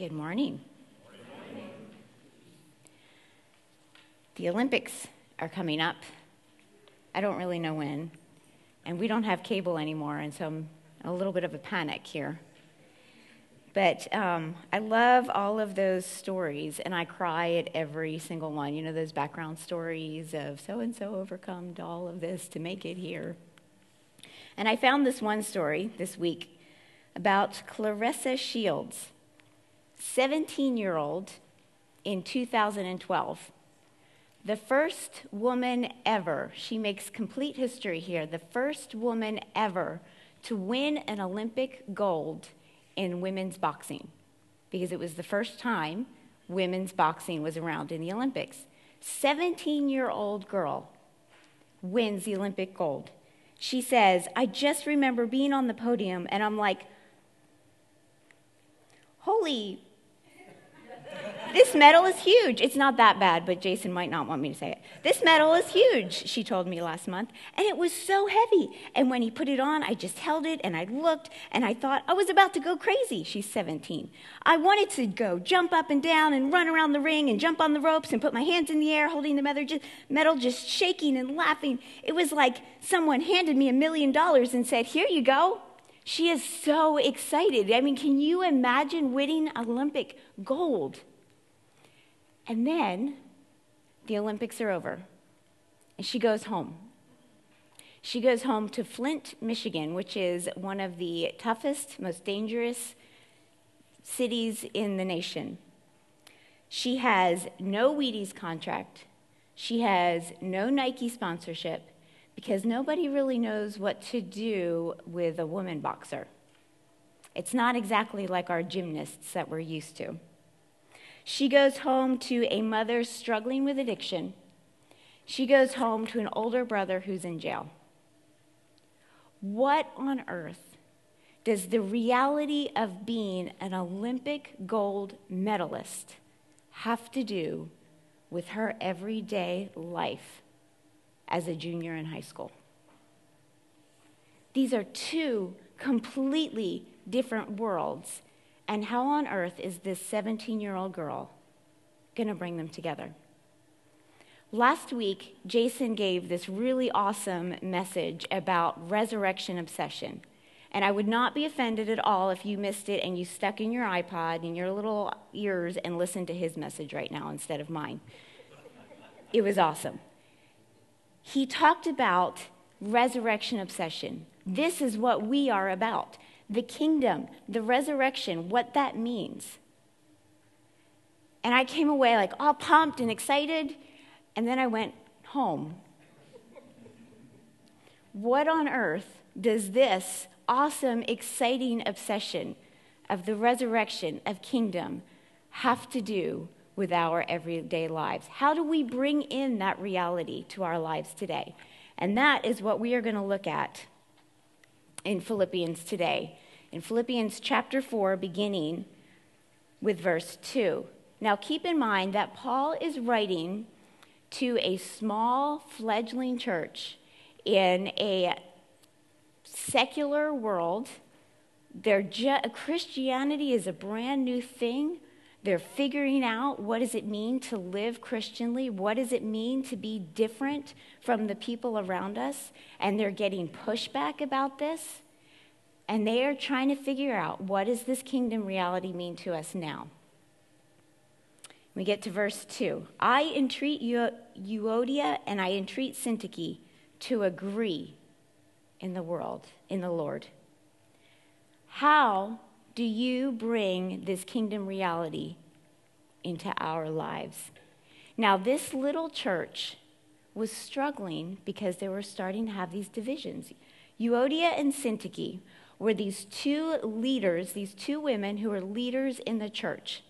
Good morning. The Olympics are coming up. I don't really know when. And we don't have cable anymore, and so I'm a little bit of a panic here. But um, I love all of those stories, and I cry at every single one. You know, those background stories of so and so overcome all of this to make it here. And I found this one story this week about Claressa Shields, 17 year old in 2012. The first woman ever, she makes complete history here, the first woman ever to win an Olympic gold in women's boxing, because it was the first time women's boxing was around in the Olympics. 17 year old girl wins the Olympic gold. She says, I just remember being on the podium and I'm like, holy this medal is huge. It's not that bad, but Jason might not want me to say it. This medal is huge, she told me last month. And it was so heavy. And when he put it on, I just held it and I looked and I thought I was about to go crazy. She's 17. I wanted to go jump up and down and run around the ring and jump on the ropes and put my hands in the air holding the medal, just shaking and laughing. It was like someone handed me a million dollars and said, Here you go. She is so excited. I mean, can you imagine winning Olympic gold? And then the Olympics are over, and she goes home. She goes home to Flint, Michigan, which is one of the toughest, most dangerous cities in the nation. She has no Wheaties contract. She has no Nike sponsorship because nobody really knows what to do with a woman boxer. It's not exactly like our gymnasts that we're used to. She goes home to a mother struggling with addiction. She goes home to an older brother who's in jail. What on earth does the reality of being an Olympic gold medalist have to do with her everyday life as a junior in high school? These are two completely different worlds and how on earth is this 17 year old girl going to bring them together? Last week, Jason gave this really awesome message about resurrection obsession. And I would not be offended at all if you missed it and you stuck in your iPod in your little ears and listened to his message right now instead of mine. It was awesome. He talked about resurrection obsession. This is what we are about the kingdom, the resurrection, what that means. And I came away like all pumped and excited, and then I went home. what on earth does this awesome, exciting obsession of the resurrection, of kingdom, have to do with our everyday lives? How do we bring in that reality to our lives today? And that is what we are going to look at in Philippians today. In Philippians chapter 4, beginning with verse 2. Now, keep in mind that Paul is writing to a small fledgling church in a secular world. Ju- Christianity is a brand new thing. They're figuring out what does it mean to live Christianly? What does it mean to be different from the people around us? And they're getting pushback about this. And they are trying to figure out what does this kingdom reality mean to us now? We get to verse 2. I entreat Euodia and I entreat Syntyche to agree in the world, in the Lord. How do you bring this kingdom reality into our lives? Now, this little church was struggling because they were starting to have these divisions. Euodia and Syntyche were these two leaders, these two women who were leaders in the church.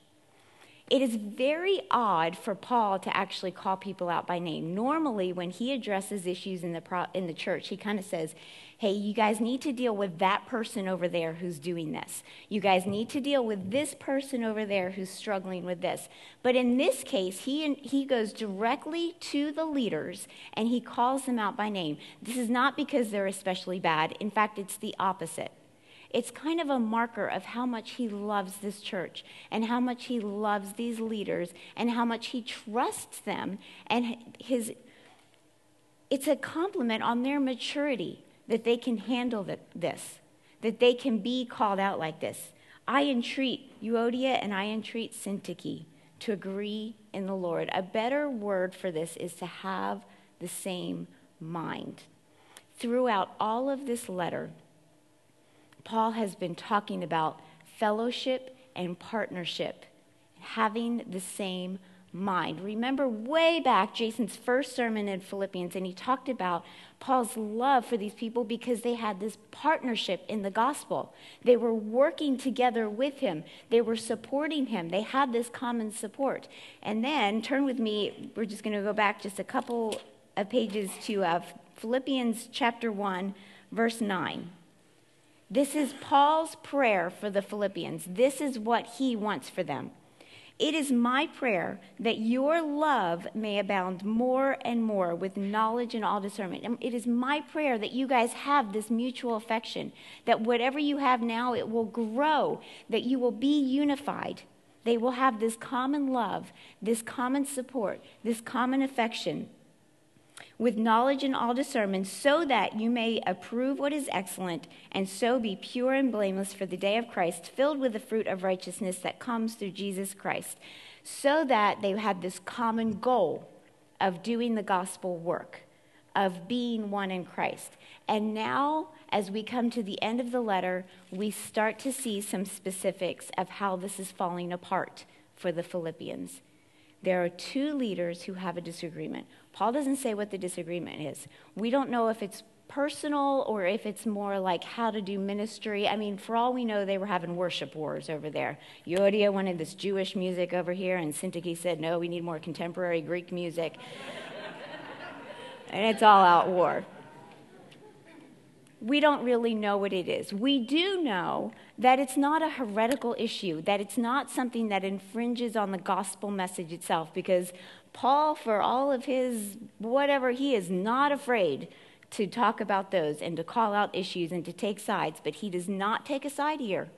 It is very odd for Paul to actually call people out by name. Normally, when he addresses issues in the, pro- in the church, he kind of says, Hey, you guys need to deal with that person over there who's doing this. You guys need to deal with this person over there who's struggling with this. But in this case, he, he goes directly to the leaders and he calls them out by name. This is not because they're especially bad. In fact, it's the opposite. It's kind of a marker of how much he loves this church and how much he loves these leaders and how much he trusts them and his it's a compliment on their maturity that they can handle this, that they can be called out like this. I entreat Euodia and I entreat Syntyche to agree in the Lord. A better word for this is to have the same mind. Throughout all of this letter, Paul has been talking about fellowship and partnership, having the same mind. Remember way back Jason's first sermon in Philippians, and he talked about Paul's love for these people because they had this partnership in the gospel. They were working together with him, they were supporting him, they had this common support. And then, turn with me, we're just going to go back just a couple of pages to uh, Philippians chapter 1, verse 9. This is Paul's prayer for the Philippians. This is what he wants for them. It is my prayer that your love may abound more and more with knowledge and all discernment. It is my prayer that you guys have this mutual affection, that whatever you have now, it will grow, that you will be unified. They will have this common love, this common support, this common affection with knowledge and all discernment, so that you may approve what is excellent, and so be pure and blameless for the day of Christ, filled with the fruit of righteousness that comes through Jesus Christ, so that they had this common goal of doing the gospel work, of being one in Christ. And now, as we come to the end of the letter, we start to see some specifics of how this is falling apart for the Philippians. There are two leaders who have a disagreement. Paul doesn't say what the disagreement is. We don't know if it's personal or if it's more like how to do ministry. I mean, for all we know, they were having worship wars over there. Euodia wanted this Jewish music over here, and Syntyche said, no, we need more contemporary Greek music. and it's all out war. We don't really know what it is. We do know that it's not a heretical issue, that it's not something that infringes on the gospel message itself, because Paul, for all of his whatever, he is not afraid to talk about those and to call out issues and to take sides, but he does not take a side here.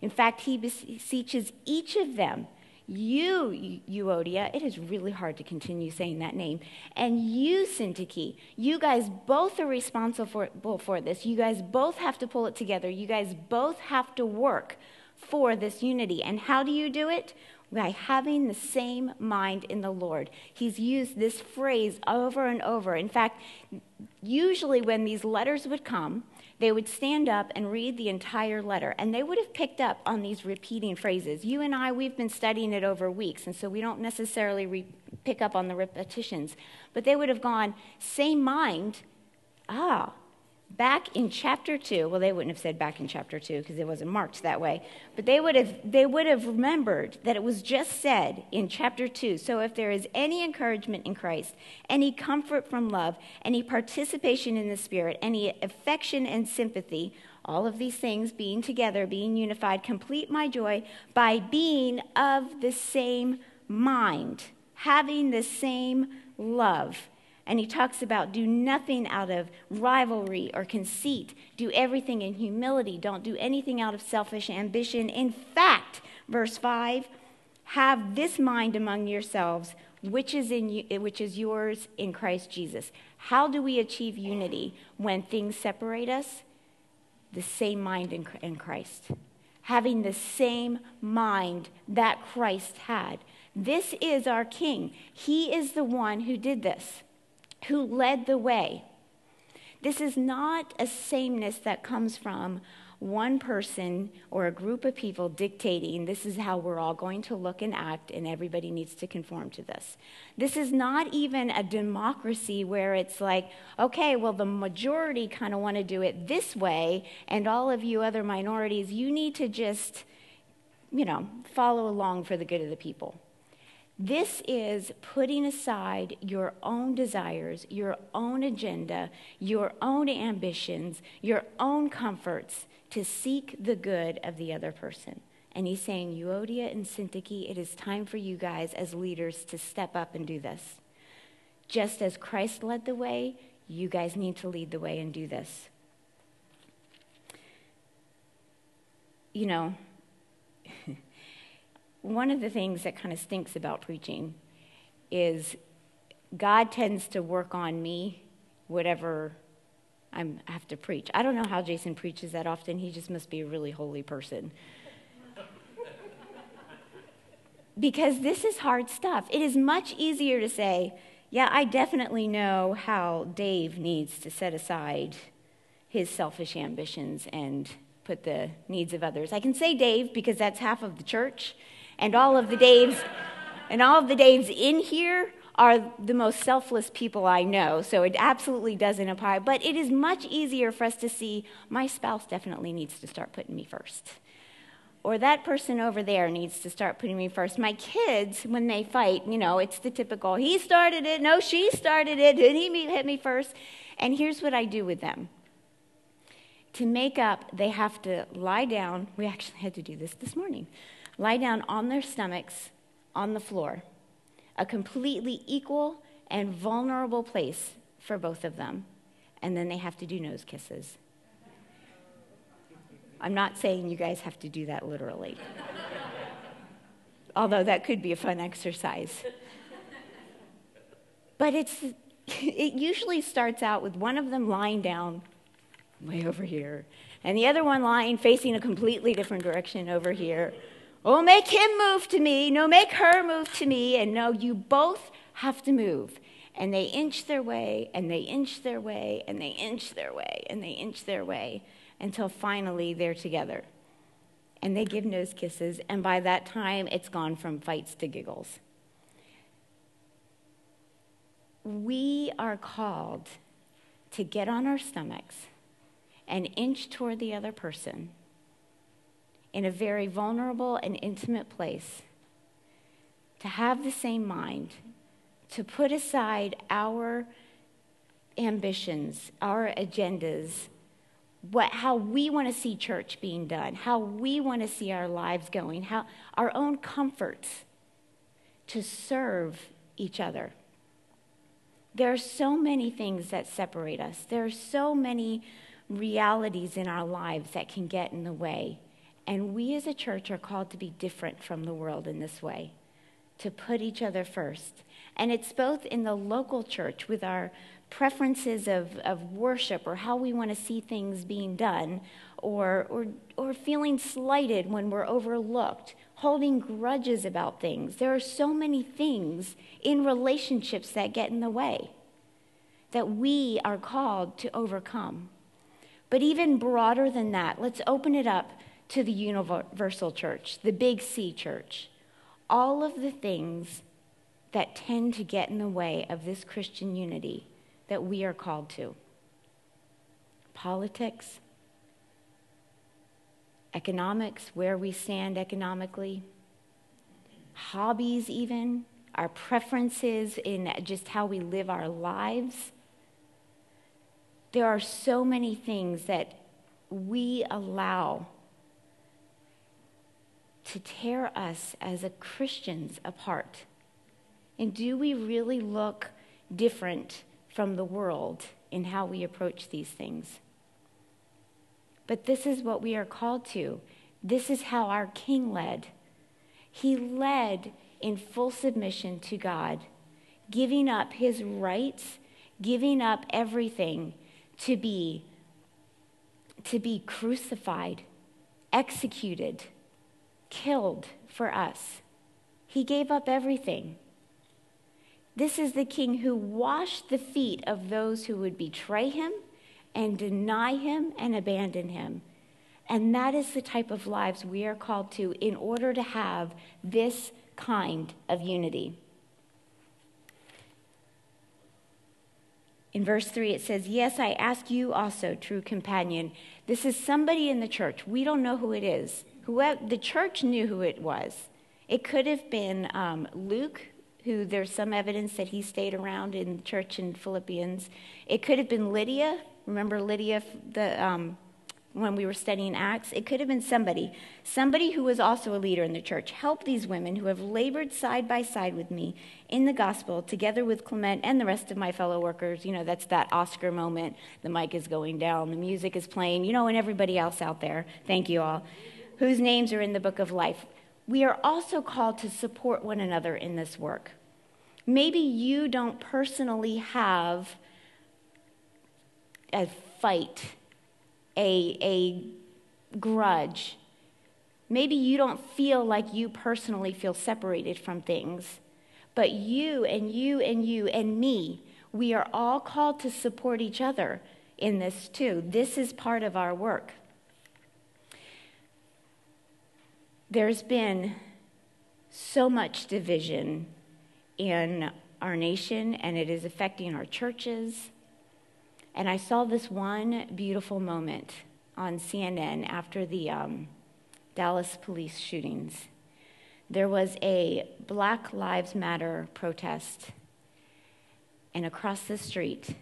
In fact, he beseeches each of them. You, Euodia, it is really hard to continue saying that name. And you, Syntyche, you guys both are responsible for, for this. You guys both have to pull it together. You guys both have to work for this unity. And how do you do it? by having the same mind in the Lord. He's used this phrase over and over. In fact, usually when these letters would come, they would stand up and read the entire letter, and they would have picked up on these repeating phrases. You and I, we've been studying it over weeks, and so we don't necessarily re- pick up on the repetitions. But they would have gone, same mind. Ah, back in chapter 2 well they wouldn't have said back in chapter 2 because it wasn't marked that way but they would have they would have remembered that it was just said in chapter 2 so if there is any encouragement in christ any comfort from love any participation in the spirit any affection and sympathy all of these things being together being unified complete my joy by being of the same mind having the same love and he talks about do nothing out of rivalry or conceit. Do everything in humility. Don't do anything out of selfish ambition. In fact, verse 5 have this mind among yourselves, which is, in you, which is yours in Christ Jesus. How do we achieve unity when things separate us? The same mind in, in Christ. Having the same mind that Christ had. This is our King. He is the one who did this who led the way. This is not a sameness that comes from one person or a group of people dictating this is how we're all going to look and act, and everybody needs to conform to this. This is not even a democracy where it's like, okay, well, the majority kind of want to do it this way, and all of you other minorities, you need to just, you know, follow along for the good of the people. This is putting aside your own desires, your own agenda, your own ambitions, your own comforts to seek the good of the other person. And he's saying, Euodia and Syntyche, it is time for you guys as leaders to step up and do this. Just as Christ led the way, you guys need to lead the way and do this. you know, one of the things that kind of stinks about preaching is God tends to work on me, whatever I'm, I have to preach. I don't know how Jason preaches that often. He just must be a really holy person. because this is hard stuff. It is much easier to say, yeah, I definitely know how Dave needs to set aside his selfish ambitions and put the needs of others. I can say Dave because that's half of the church, and all of the Daves and all of the Daves in here are the most selfless people I know, so it absolutely doesn't apply. But it is much easier for us to see my spouse definitely needs to start putting me first. Or that person over there needs to start putting me first. My kids, when they fight, you know, it's the typical, he started it, no, she started it, did he hit me first? And here's what I do with them. To make up, they have to lie down. We actually had to do this this morning. Lie down on their stomachs on the floor a completely equal and vulnerable place for both of them. And then they have to do nose kisses. I'm not saying you guys have to do that literally, although that could be a fun exercise. But it's, it usually starts out with one of them lying down way over here, and the other one lying facing a completely different direction over here. Oh, make him move to me. No, make her move to me. And no, you both have to move. And they inch their way, and they inch their way, and they inch their way, and they inch their way until finally they're together. And they give nose kisses, and by that time, it's gone from fights to giggles. We are called to get on our stomachs and inch toward the other person in a very vulnerable and intimate place, to have the same mind, to put aside our ambitions, our agendas, what, how we want to see church being done, how we want to see our lives going, how our own comforts to serve each other. There are so many things that separate us. There are so many realities in our lives that can get in the way and we as a church are called to be different from the world in this way, to put each other first. And it's both in the local church with our preferences of, of worship or how we want to see things being done, or, or, or feeling slighted when we're overlooked, holding grudges about things. There are so many things in relationships that get in the way that we are called to overcome. But even broader than that, let's open it up to the universal church, the big C church. All of the things that tend to get in the way of this Christian unity that we are called to politics, economics, where we stand economically, hobbies, even, our preferences in just how we live our lives. There are so many things that we allow to tear us as Christians apart? And do we really look different from the world in how we approach these things? But this is what we are called to. This is how our King led. He led in full submission to God, giving up his rights, giving up everything to be to be crucified, executed killed for us. He gave up everything. This is the king who washed the feet of those who would betray him and deny him and abandon him. And that is the type of lives we are called to in order to have this kind of unity. In verse 3, it says, Yes, I ask you also, true companion. This is somebody in the church. We don't know who it is. Whoever, the church knew who it was. It could have been um, Luke, who there's some evidence that he stayed around in the church in Philippians. It could have been Lydia. Remember Lydia, the, um, when we were studying Acts? It could have been somebody, somebody who was also a leader in the church. Help these women who have labored side by side with me in the gospel, together with Clement and the rest of my fellow workers. You know, that's that Oscar moment. The mic is going down, the music is playing, you know, and everybody else out there. Thank you all. Whose names are in the book of life. We are also called to support one another in this work. Maybe you don't personally have a fight, a, a grudge. Maybe you don't feel like you personally feel separated from things, but you and you and you and me, we are all called to support each other in this too. This is part of our work. There's been so much division in our nation, and it is affecting our churches. And I saw this one beautiful moment on CNN after the um, Dallas police shootings. There was a Black Lives Matter protest, and across the street,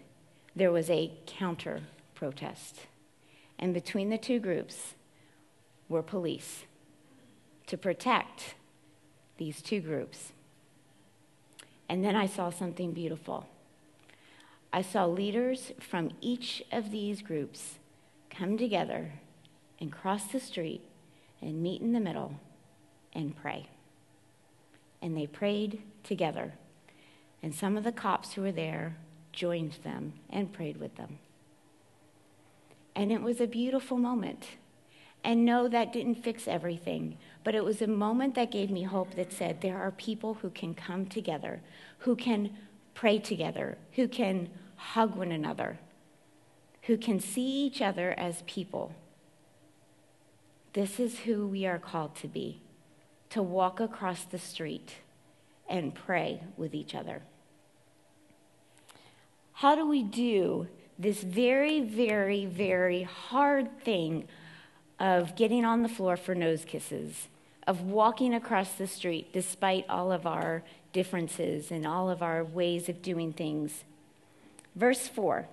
there was a counter protest. And between the two groups were police to protect these two groups. And then I saw something beautiful. I saw leaders from each of these groups come together and cross the street and meet in the middle and pray. And they prayed together. And some of the cops who were there joined them and prayed with them. And it was a beautiful moment. And no, that didn't fix everything, but it was a moment that gave me hope that said there are people who can come together, who can pray together, who can hug one another, who can see each other as people. This is who we are called to be to walk across the street and pray with each other. How do we do this very, very, very hard thing of getting on the floor for nose kisses, of walking across the street despite all of our differences and all of our ways of doing things? Verse 4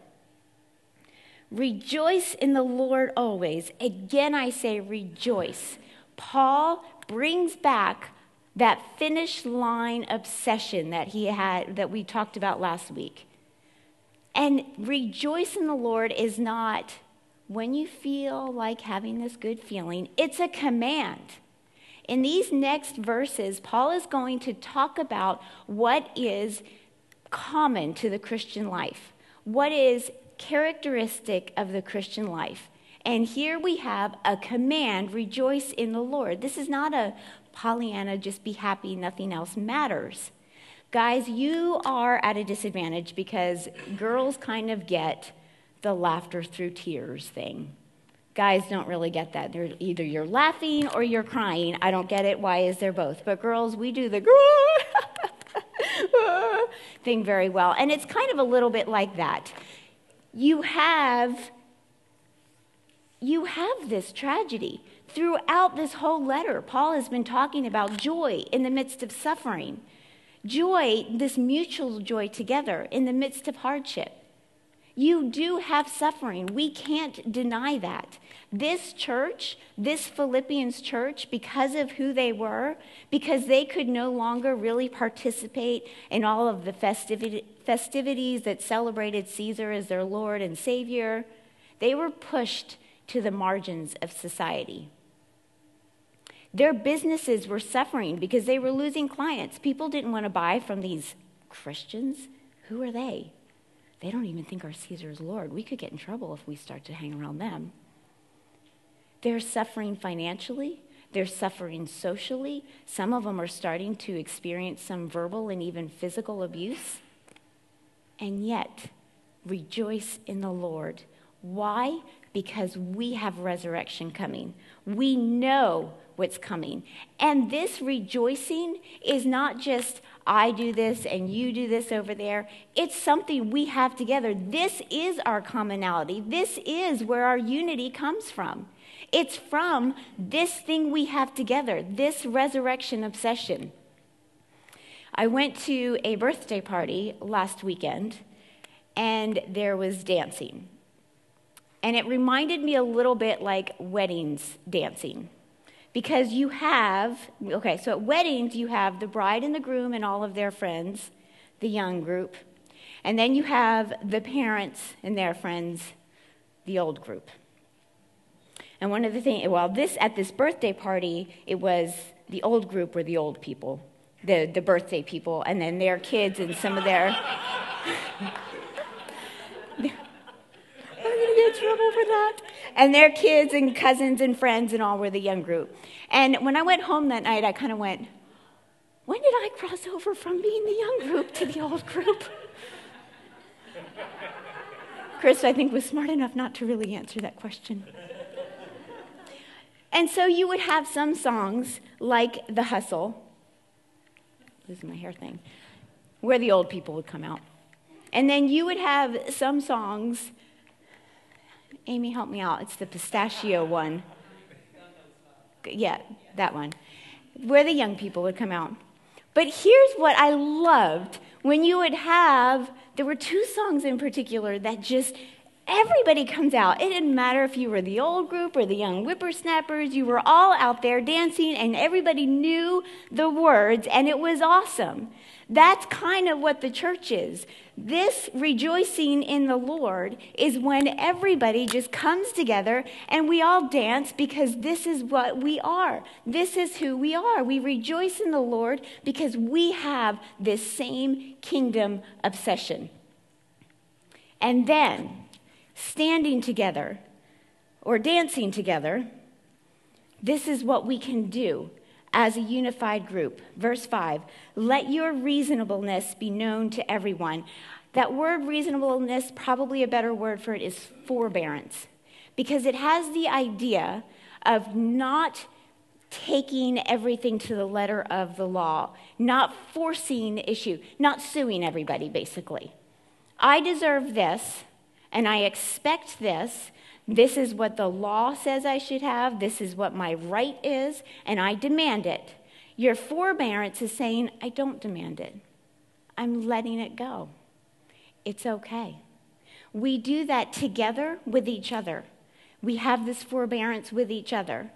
Rejoice in the Lord always. Again, I say rejoice. Paul brings back that finish line obsession that he had that we talked about last week. And rejoice in the Lord is not when you feel like having this good feeling, it's a command. In these next verses, Paul is going to talk about what is common to the Christian life, what is characteristic of the Christian life. And here we have a command rejoice in the Lord. This is not a Pollyanna, just be happy, nothing else matters. Guys, you are at a disadvantage because girls kind of get the laughter through tears thing. Guys don't really get that. They're either you're laughing or you're crying. I don't get it. Why is there both? But girls, we do the thing very well. And it's kind of a little bit like that. You have you have this tragedy. Throughout this whole letter, Paul has been talking about joy in the midst of suffering. Joy, this mutual joy together in the midst of hardship. You do have suffering. We can't deny that. This church, this Philippians church, because of who they were, because they could no longer really participate in all of the festivities that celebrated Caesar as their Lord and Savior, they were pushed to the margins of society. Their businesses were suffering because they were losing clients. People didn't want to buy from these Christians. Who are they? They don't even think our Caesar is Lord. We could get in trouble if we start to hang around them. They're suffering financially. They're suffering socially. Some of them are starting to experience some verbal and even physical abuse. And yet, rejoice in the Lord. Why? Because we have resurrection coming. We know what's coming. And this rejoicing is not just, I do this and you do this over there. It's something we have together. This is our commonality. This is where our unity comes from. It's from this thing we have together, this resurrection obsession. I went to a birthday party last weekend and there was dancing. And it reminded me a little bit like weddings dancing because you have, okay, so at weddings, you have the bride and the groom and all of their friends, the young group. And then you have the parents and their friends, the old group. And one of the things, well, this at this birthday party, it was the old group were the old people, the, the birthday people, and then their kids and some of their. I'm going to get in trouble for that. And their kids and cousins and friends and all were the young group. And when I went home that night, I kind of went, when did I cross over from being the young group to the old group? Chris, I think, was smart enough not to really answer that question. And so you would have some songs like The Hustle, is my hair thing, where the old people would come out. And then you would have some songs, Amy, help me out, it's the pistachio one. Yeah, that one, where the young people would come out. But here's what I loved when you would have, there were two songs in particular that just everybody comes out. It didn't matter if you were the old group or the young whippersnappers, you were all out there dancing, and everybody knew the words, and it was awesome. That's kind of what the church is. This rejoicing in the Lord is when everybody just comes together and we all dance because this is what we are. This is who we are. We rejoice in the Lord because we have this same kingdom obsession. And then, standing together or dancing together, this is what we can do as a unified group. Verse 5 Let your reasonableness be known to everyone. That word reasonableness, probably a better word for it is forbearance, because it has the idea of not taking everything to the letter of the law, not forcing the issue, not suing everybody, basically. I deserve this, and I expect this. This is what the law says I should have. This is what my right is, and I demand it. Your forbearance is saying, I don't demand it. I'm letting it go. It's okay. We do that together with each other. We have this forbearance with each other.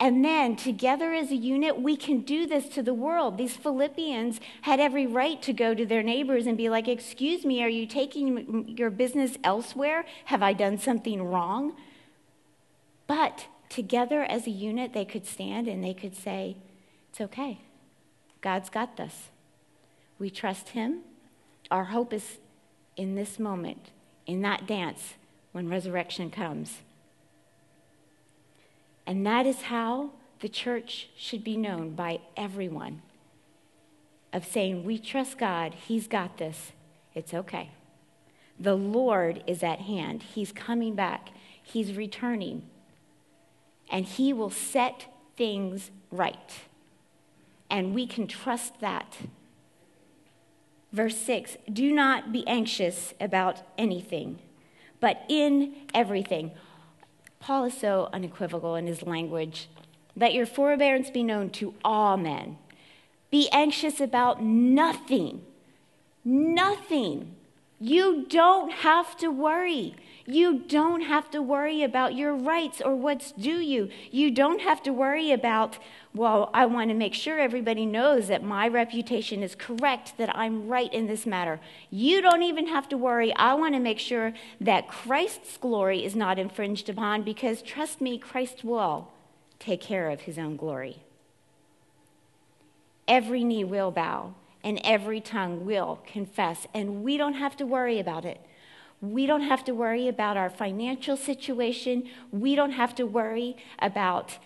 And then, together as a unit, we can do this to the world. These Philippians had every right to go to their neighbors and be like, Excuse me, are you taking your business elsewhere? Have I done something wrong? But together as a unit, they could stand and they could say, It's okay. God's got this. We trust Him. Our hope is in this moment, in that dance, when resurrection comes. And that is how the church should be known by everyone of saying, We trust God, He's got this, it's okay. The Lord is at hand, He's coming back, He's returning, and He will set things right. And we can trust that. Verse 6 Do not be anxious about anything, but in everything. Paul is so unequivocal in his language. Let your forbearance be known to all men. Be anxious about nothing. Nothing. You don't have to worry. You don't have to worry about your rights or what's due you. You don't have to worry about, well, I want to make sure everybody knows that my reputation is correct, that I'm right in this matter. You don't even have to worry. I want to make sure that Christ's glory is not infringed upon because, trust me, Christ will take care of his own glory. Every knee will bow and every tongue will confess, and we don't have to worry about it. We don't have to worry about our financial situation. We don't have to worry about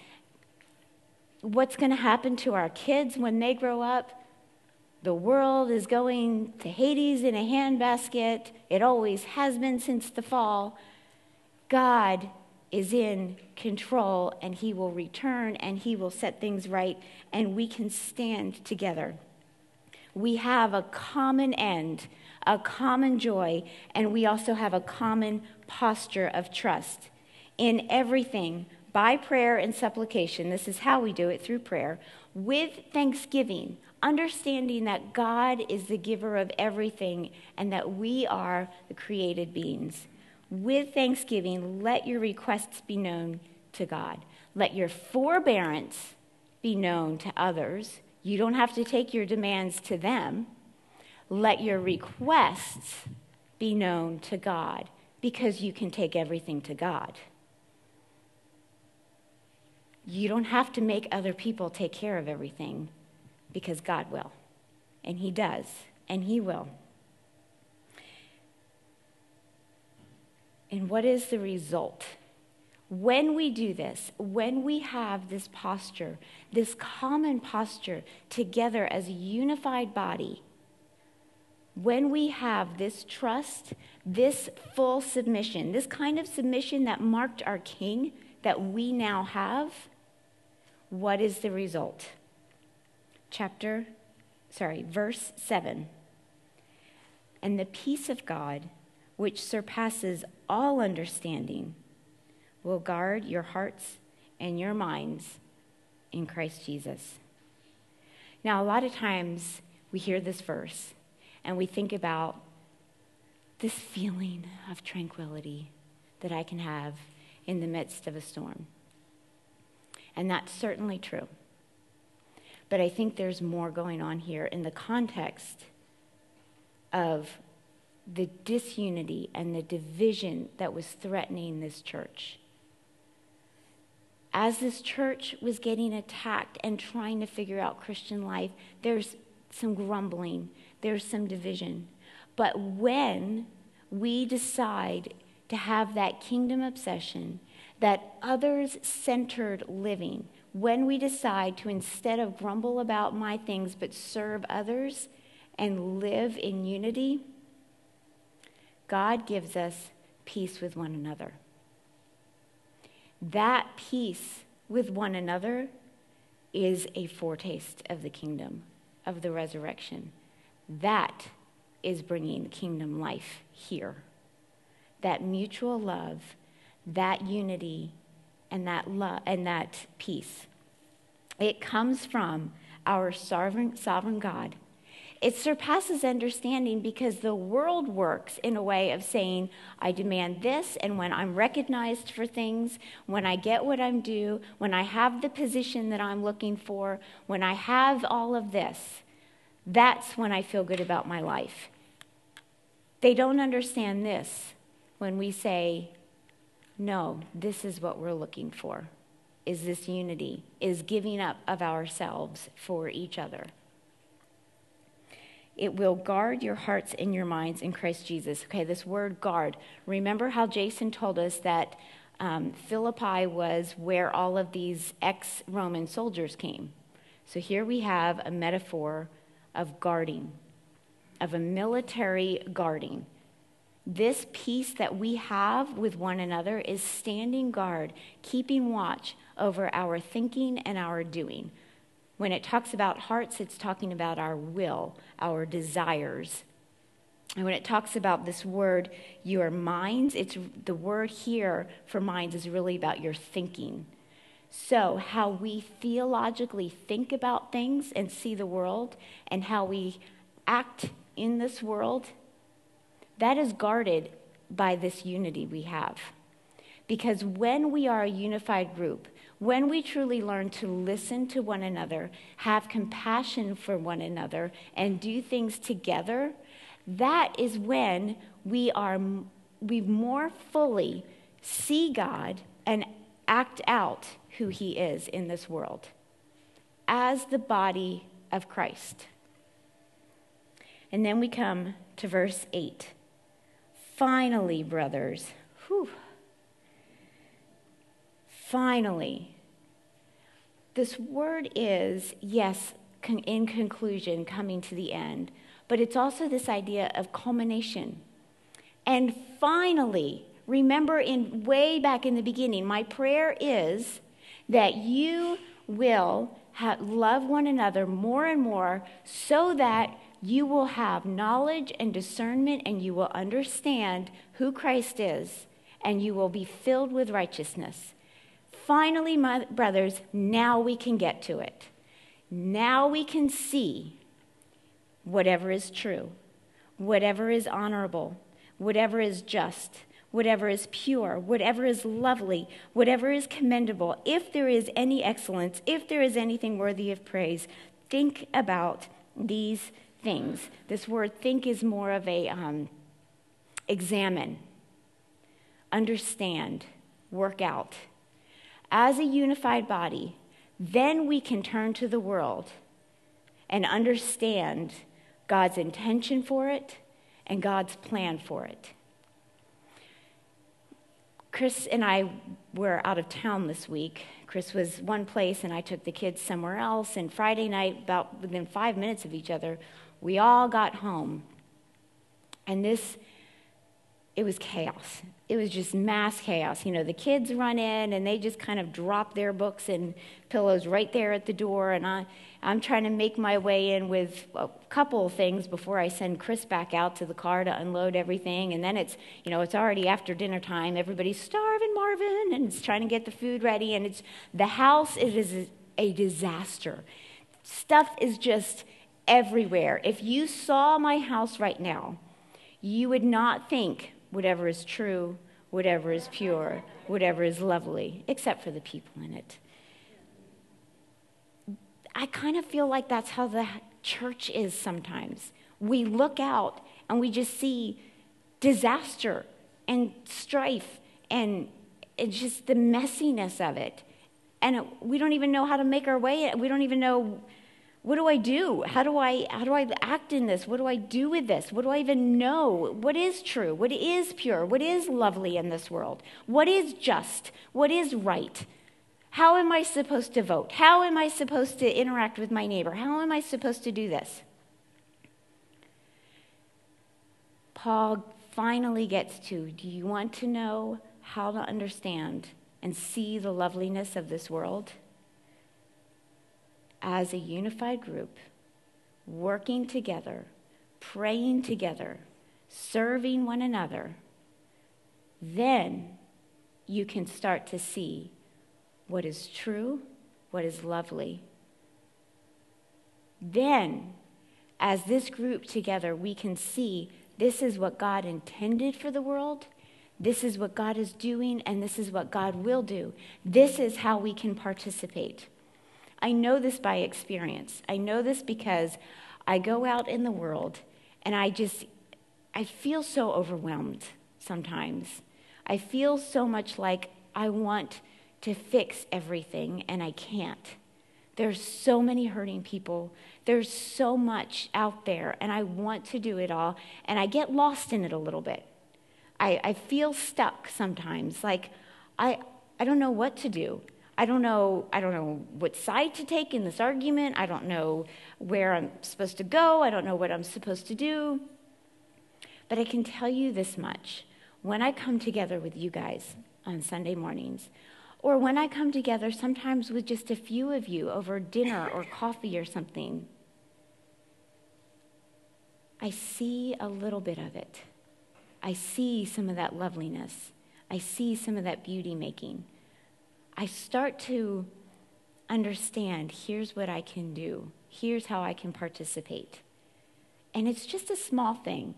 what's going to happen to our kids when they grow up. The world is going to Hades in a handbasket. It always has been since the fall. God is in control and he will return and he will set things right and we can stand together we have a common end, a common joy, and we also have a common posture of trust. In everything, by prayer and supplication, this is how we do it through prayer, with thanksgiving, understanding that God is the giver of everything and that we are the created beings. With thanksgiving, let your requests be known to God. Let your forbearance be known to others you don't have to take your demands to them. Let your requests be known to God because you can take everything to God. You don't have to make other people take care of everything because God will. And He does, and He will. And what is the result? When we do this, when we have this posture, this common posture together as a unified body, when we have this trust, this full submission, this kind of submission that marked our King that we now have, what is the result? Chapter, sorry, verse 7. And the peace of God, which surpasses all understanding, will guard your hearts and your minds in Christ Jesus. Now, a lot of times we hear this verse and we think about this feeling of tranquility that I can have in the midst of a storm. And that's certainly true. But I think there's more going on here in the context of the disunity and the division that was threatening this church. As this church was getting attacked and trying to figure out Christian life, there's some grumbling, there's some division. But when we decide to have that kingdom obsession, that others centered living, when we decide to instead of grumble about my things but serve others and live in unity, God gives us peace with one another. That peace with one another is a foretaste of the kingdom, of the resurrection. That is bringing kingdom life here. That mutual love, that unity, and that love and that peace. It comes from our sovereign, sovereign God. It surpasses understanding because the world works in a way of saying, I demand this, and when I'm recognized for things, when I get what I'm due, when I have the position that I'm looking for, when I have all of this, that's when I feel good about my life. They don't understand this when we say, no, this is what we're looking for. Is this unity, is giving up of ourselves for each other. It will guard your hearts and your minds in Christ Jesus. Okay, this word guard. Remember how Jason told us that um, Philippi was where all of these ex Roman soldiers came. So here we have a metaphor of guarding, of a military guarding. This peace that we have with one another is standing guard, keeping watch over our thinking and our doing. When it talks about hearts, it's talking about our will, our desires. And when it talks about this word, your minds, it's the word here for minds is really about your thinking. So, how we theologically think about things and see the world, and how we act in this world, that is guarded by this unity we have. Because when we are a unified group, when we truly learn to listen to one another, have compassion for one another, and do things together, that is when we are we more fully see God and act out who he is in this world as the body of Christ. And then we come to verse 8. Finally, brothers, whew, finally, this word is, yes, in conclusion, coming to the end, but it's also this idea of culmination. And finally, remember in way back in the beginning, my prayer is that you will have, love one another more and more so that you will have knowledge and discernment and you will understand who Christ is and you will be filled with righteousness. Finally, my brothers, now we can get to it. Now we can see whatever is true, whatever is honorable, whatever is just whatever is pure, whatever is lovely, whatever is commendable, if there is any excellence, if there is anything worthy of praise, think about these things. This word think is more of a um, examine, understand, work out. As a unified body, then we can turn to the world and understand God's intention for it and God's plan for it. Chris and I were out of town this week. Chris was one place and I took the kids somewhere else. And Friday night, about within five minutes of each other, we all got home. And this, it was chaos. It was just mass chaos. You know, the kids run in and they just kind of drop their books and pillows right there at the door. And I, I'm trying to make my way in with a couple of things before I send Chris back out to the car to unload everything. And then it's, you know, it's already after dinner time. Everybody's starving, Marvin, and it's trying to get the food ready. And it's the house it is a disaster. Stuff is just everywhere. If you saw my house right now, you would not think whatever is true, whatever is pure, whatever is lovely, except for the people in it. I kind of feel like that's how the church is sometimes. We look out and we just see disaster and strife and it's just the messiness of it. And we don't even know how to make our way. We don't even know what do I do? How do I how do I act in this? What do I do with this? What do I even know? What is true? What is pure? What is lovely in this world? What is just? What is right? How am I supposed to vote? How am I supposed to interact with my neighbor? How am I supposed to do this? Paul finally gets to do you want to know how to understand and see the loveliness of this world? As a unified group, working together, praying together, serving one another, then you can start to see what is true, what is lovely. Then, as this group together, we can see this is what God intended for the world. This is what God is doing, and this is what God will do. This is how we can participate. I know this by experience. I know this because I go out in the world and I just, I feel so overwhelmed sometimes. I feel so much like I want to fix everything, and I can't. There's so many hurting people. There's so much out there, and I want to do it all, and I get lost in it a little bit. I, I feel stuck sometimes. Like, I, I don't know what to do. I don't know I don't know what side to take in this argument. I don't know where I'm supposed to go. I don't know what I'm supposed to do. But I can tell you this much. When I come together with you guys on Sunday mornings, or when I come together, sometimes with just a few of you over dinner or coffee or something, I see a little bit of it. I see some of that loveliness. I see some of that beauty making. I start to understand here's what I can do, here's how I can participate. And it's just a small thing.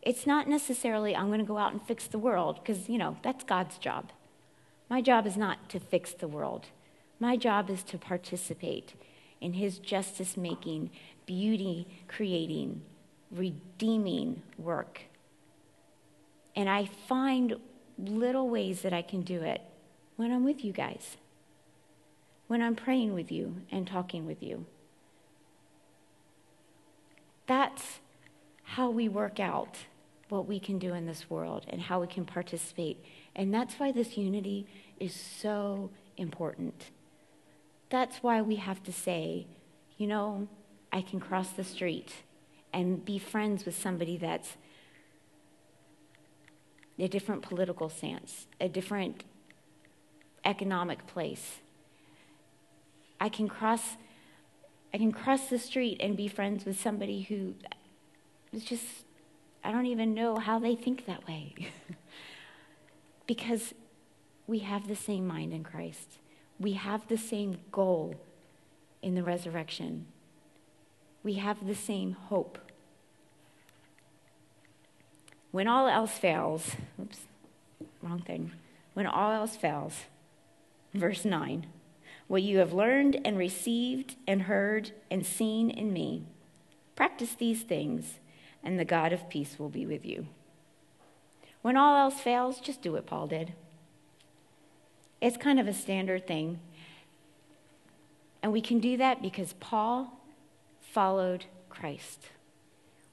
It's not necessarily, I'm going to go out and fix the world, because, you know, that's God's job. My job is not to fix the world. My job is to participate in his justice making, beauty creating, redeeming work. And I find little ways that I can do it when I'm with you guys, when I'm praying with you and talking with you. That's how we work out what we can do in this world and how we can participate. And that's why this unity is so important. That's why we have to say, you know, I can cross the street and be friends with somebody that's a different political stance, a different economic place. I can cross I can cross the street and be friends with somebody who is just I don't even know how they think that way. because we have the same mind in Christ. We have the same goal in the resurrection. We have the same hope. When all else fails, oops, wrong thing. When all else fails, verse 9, what you have learned and received and heard and seen in me, practice these things, and the God of peace will be with you. When all else fails, just do what Paul did It's kind of a standard thing. And we can do that because Paul followed Christ.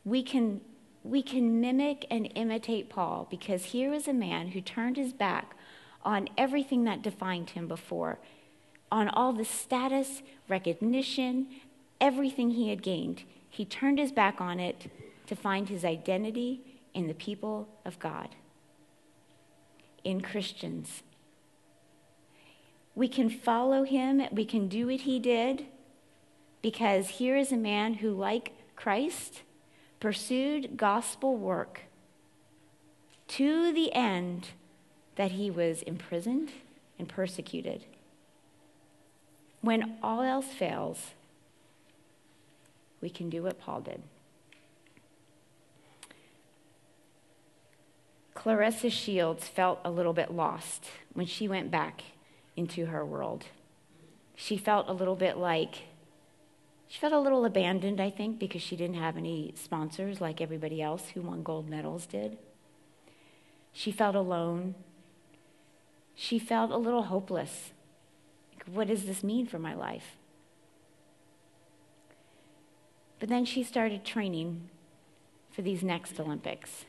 We can, we can mimic and imitate Paul because here is a man who turned his back on everything that defined him before, on all the status, recognition, everything he had gained. He turned his back on it to find his identity in the people of God, in Christians. We can follow him, we can do what he did, because here is a man who, like Christ, pursued gospel work to the end that he was imprisoned and persecuted. When all else fails, we can do what Paul did. Claressa Shields felt a little bit lost when she went back into her world. She felt a little bit like, she felt a little abandoned, I think, because she didn't have any sponsors like everybody else who won gold medals did. She felt alone. She felt a little hopeless. What does this mean for my life? But then she started training for these next Olympics.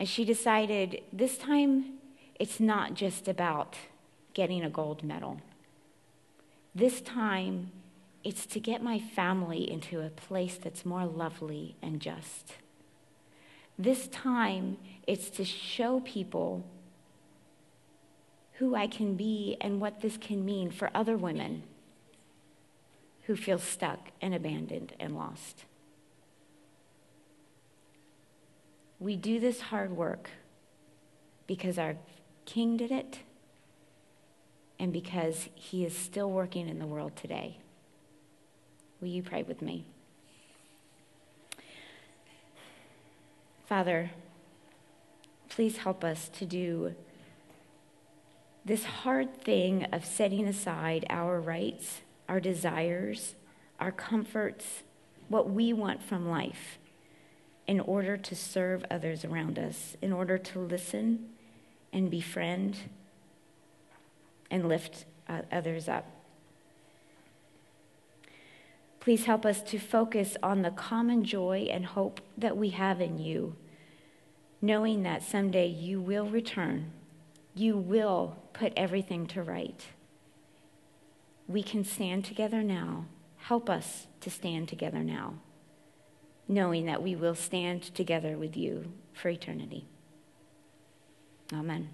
And she decided this time it's not just about getting a gold medal. This time it's to get my family into a place that's more lovely and just. This time it's to show people who I can be and what this can mean for other women who feel stuck and abandoned and lost. We do this hard work because our King did it and because he is still working in the world today. Will you pray with me? Father, please help us to do this hard thing of setting aside our rights, our desires, our comforts, what we want from life in order to serve others around us, in order to listen and befriend and lift uh, others up. Please help us to focus on the common joy and hope that we have in you, knowing that someday you will return. You will put everything to right. We can stand together now. Help us to stand together now knowing that we will stand together with you for eternity. Amen.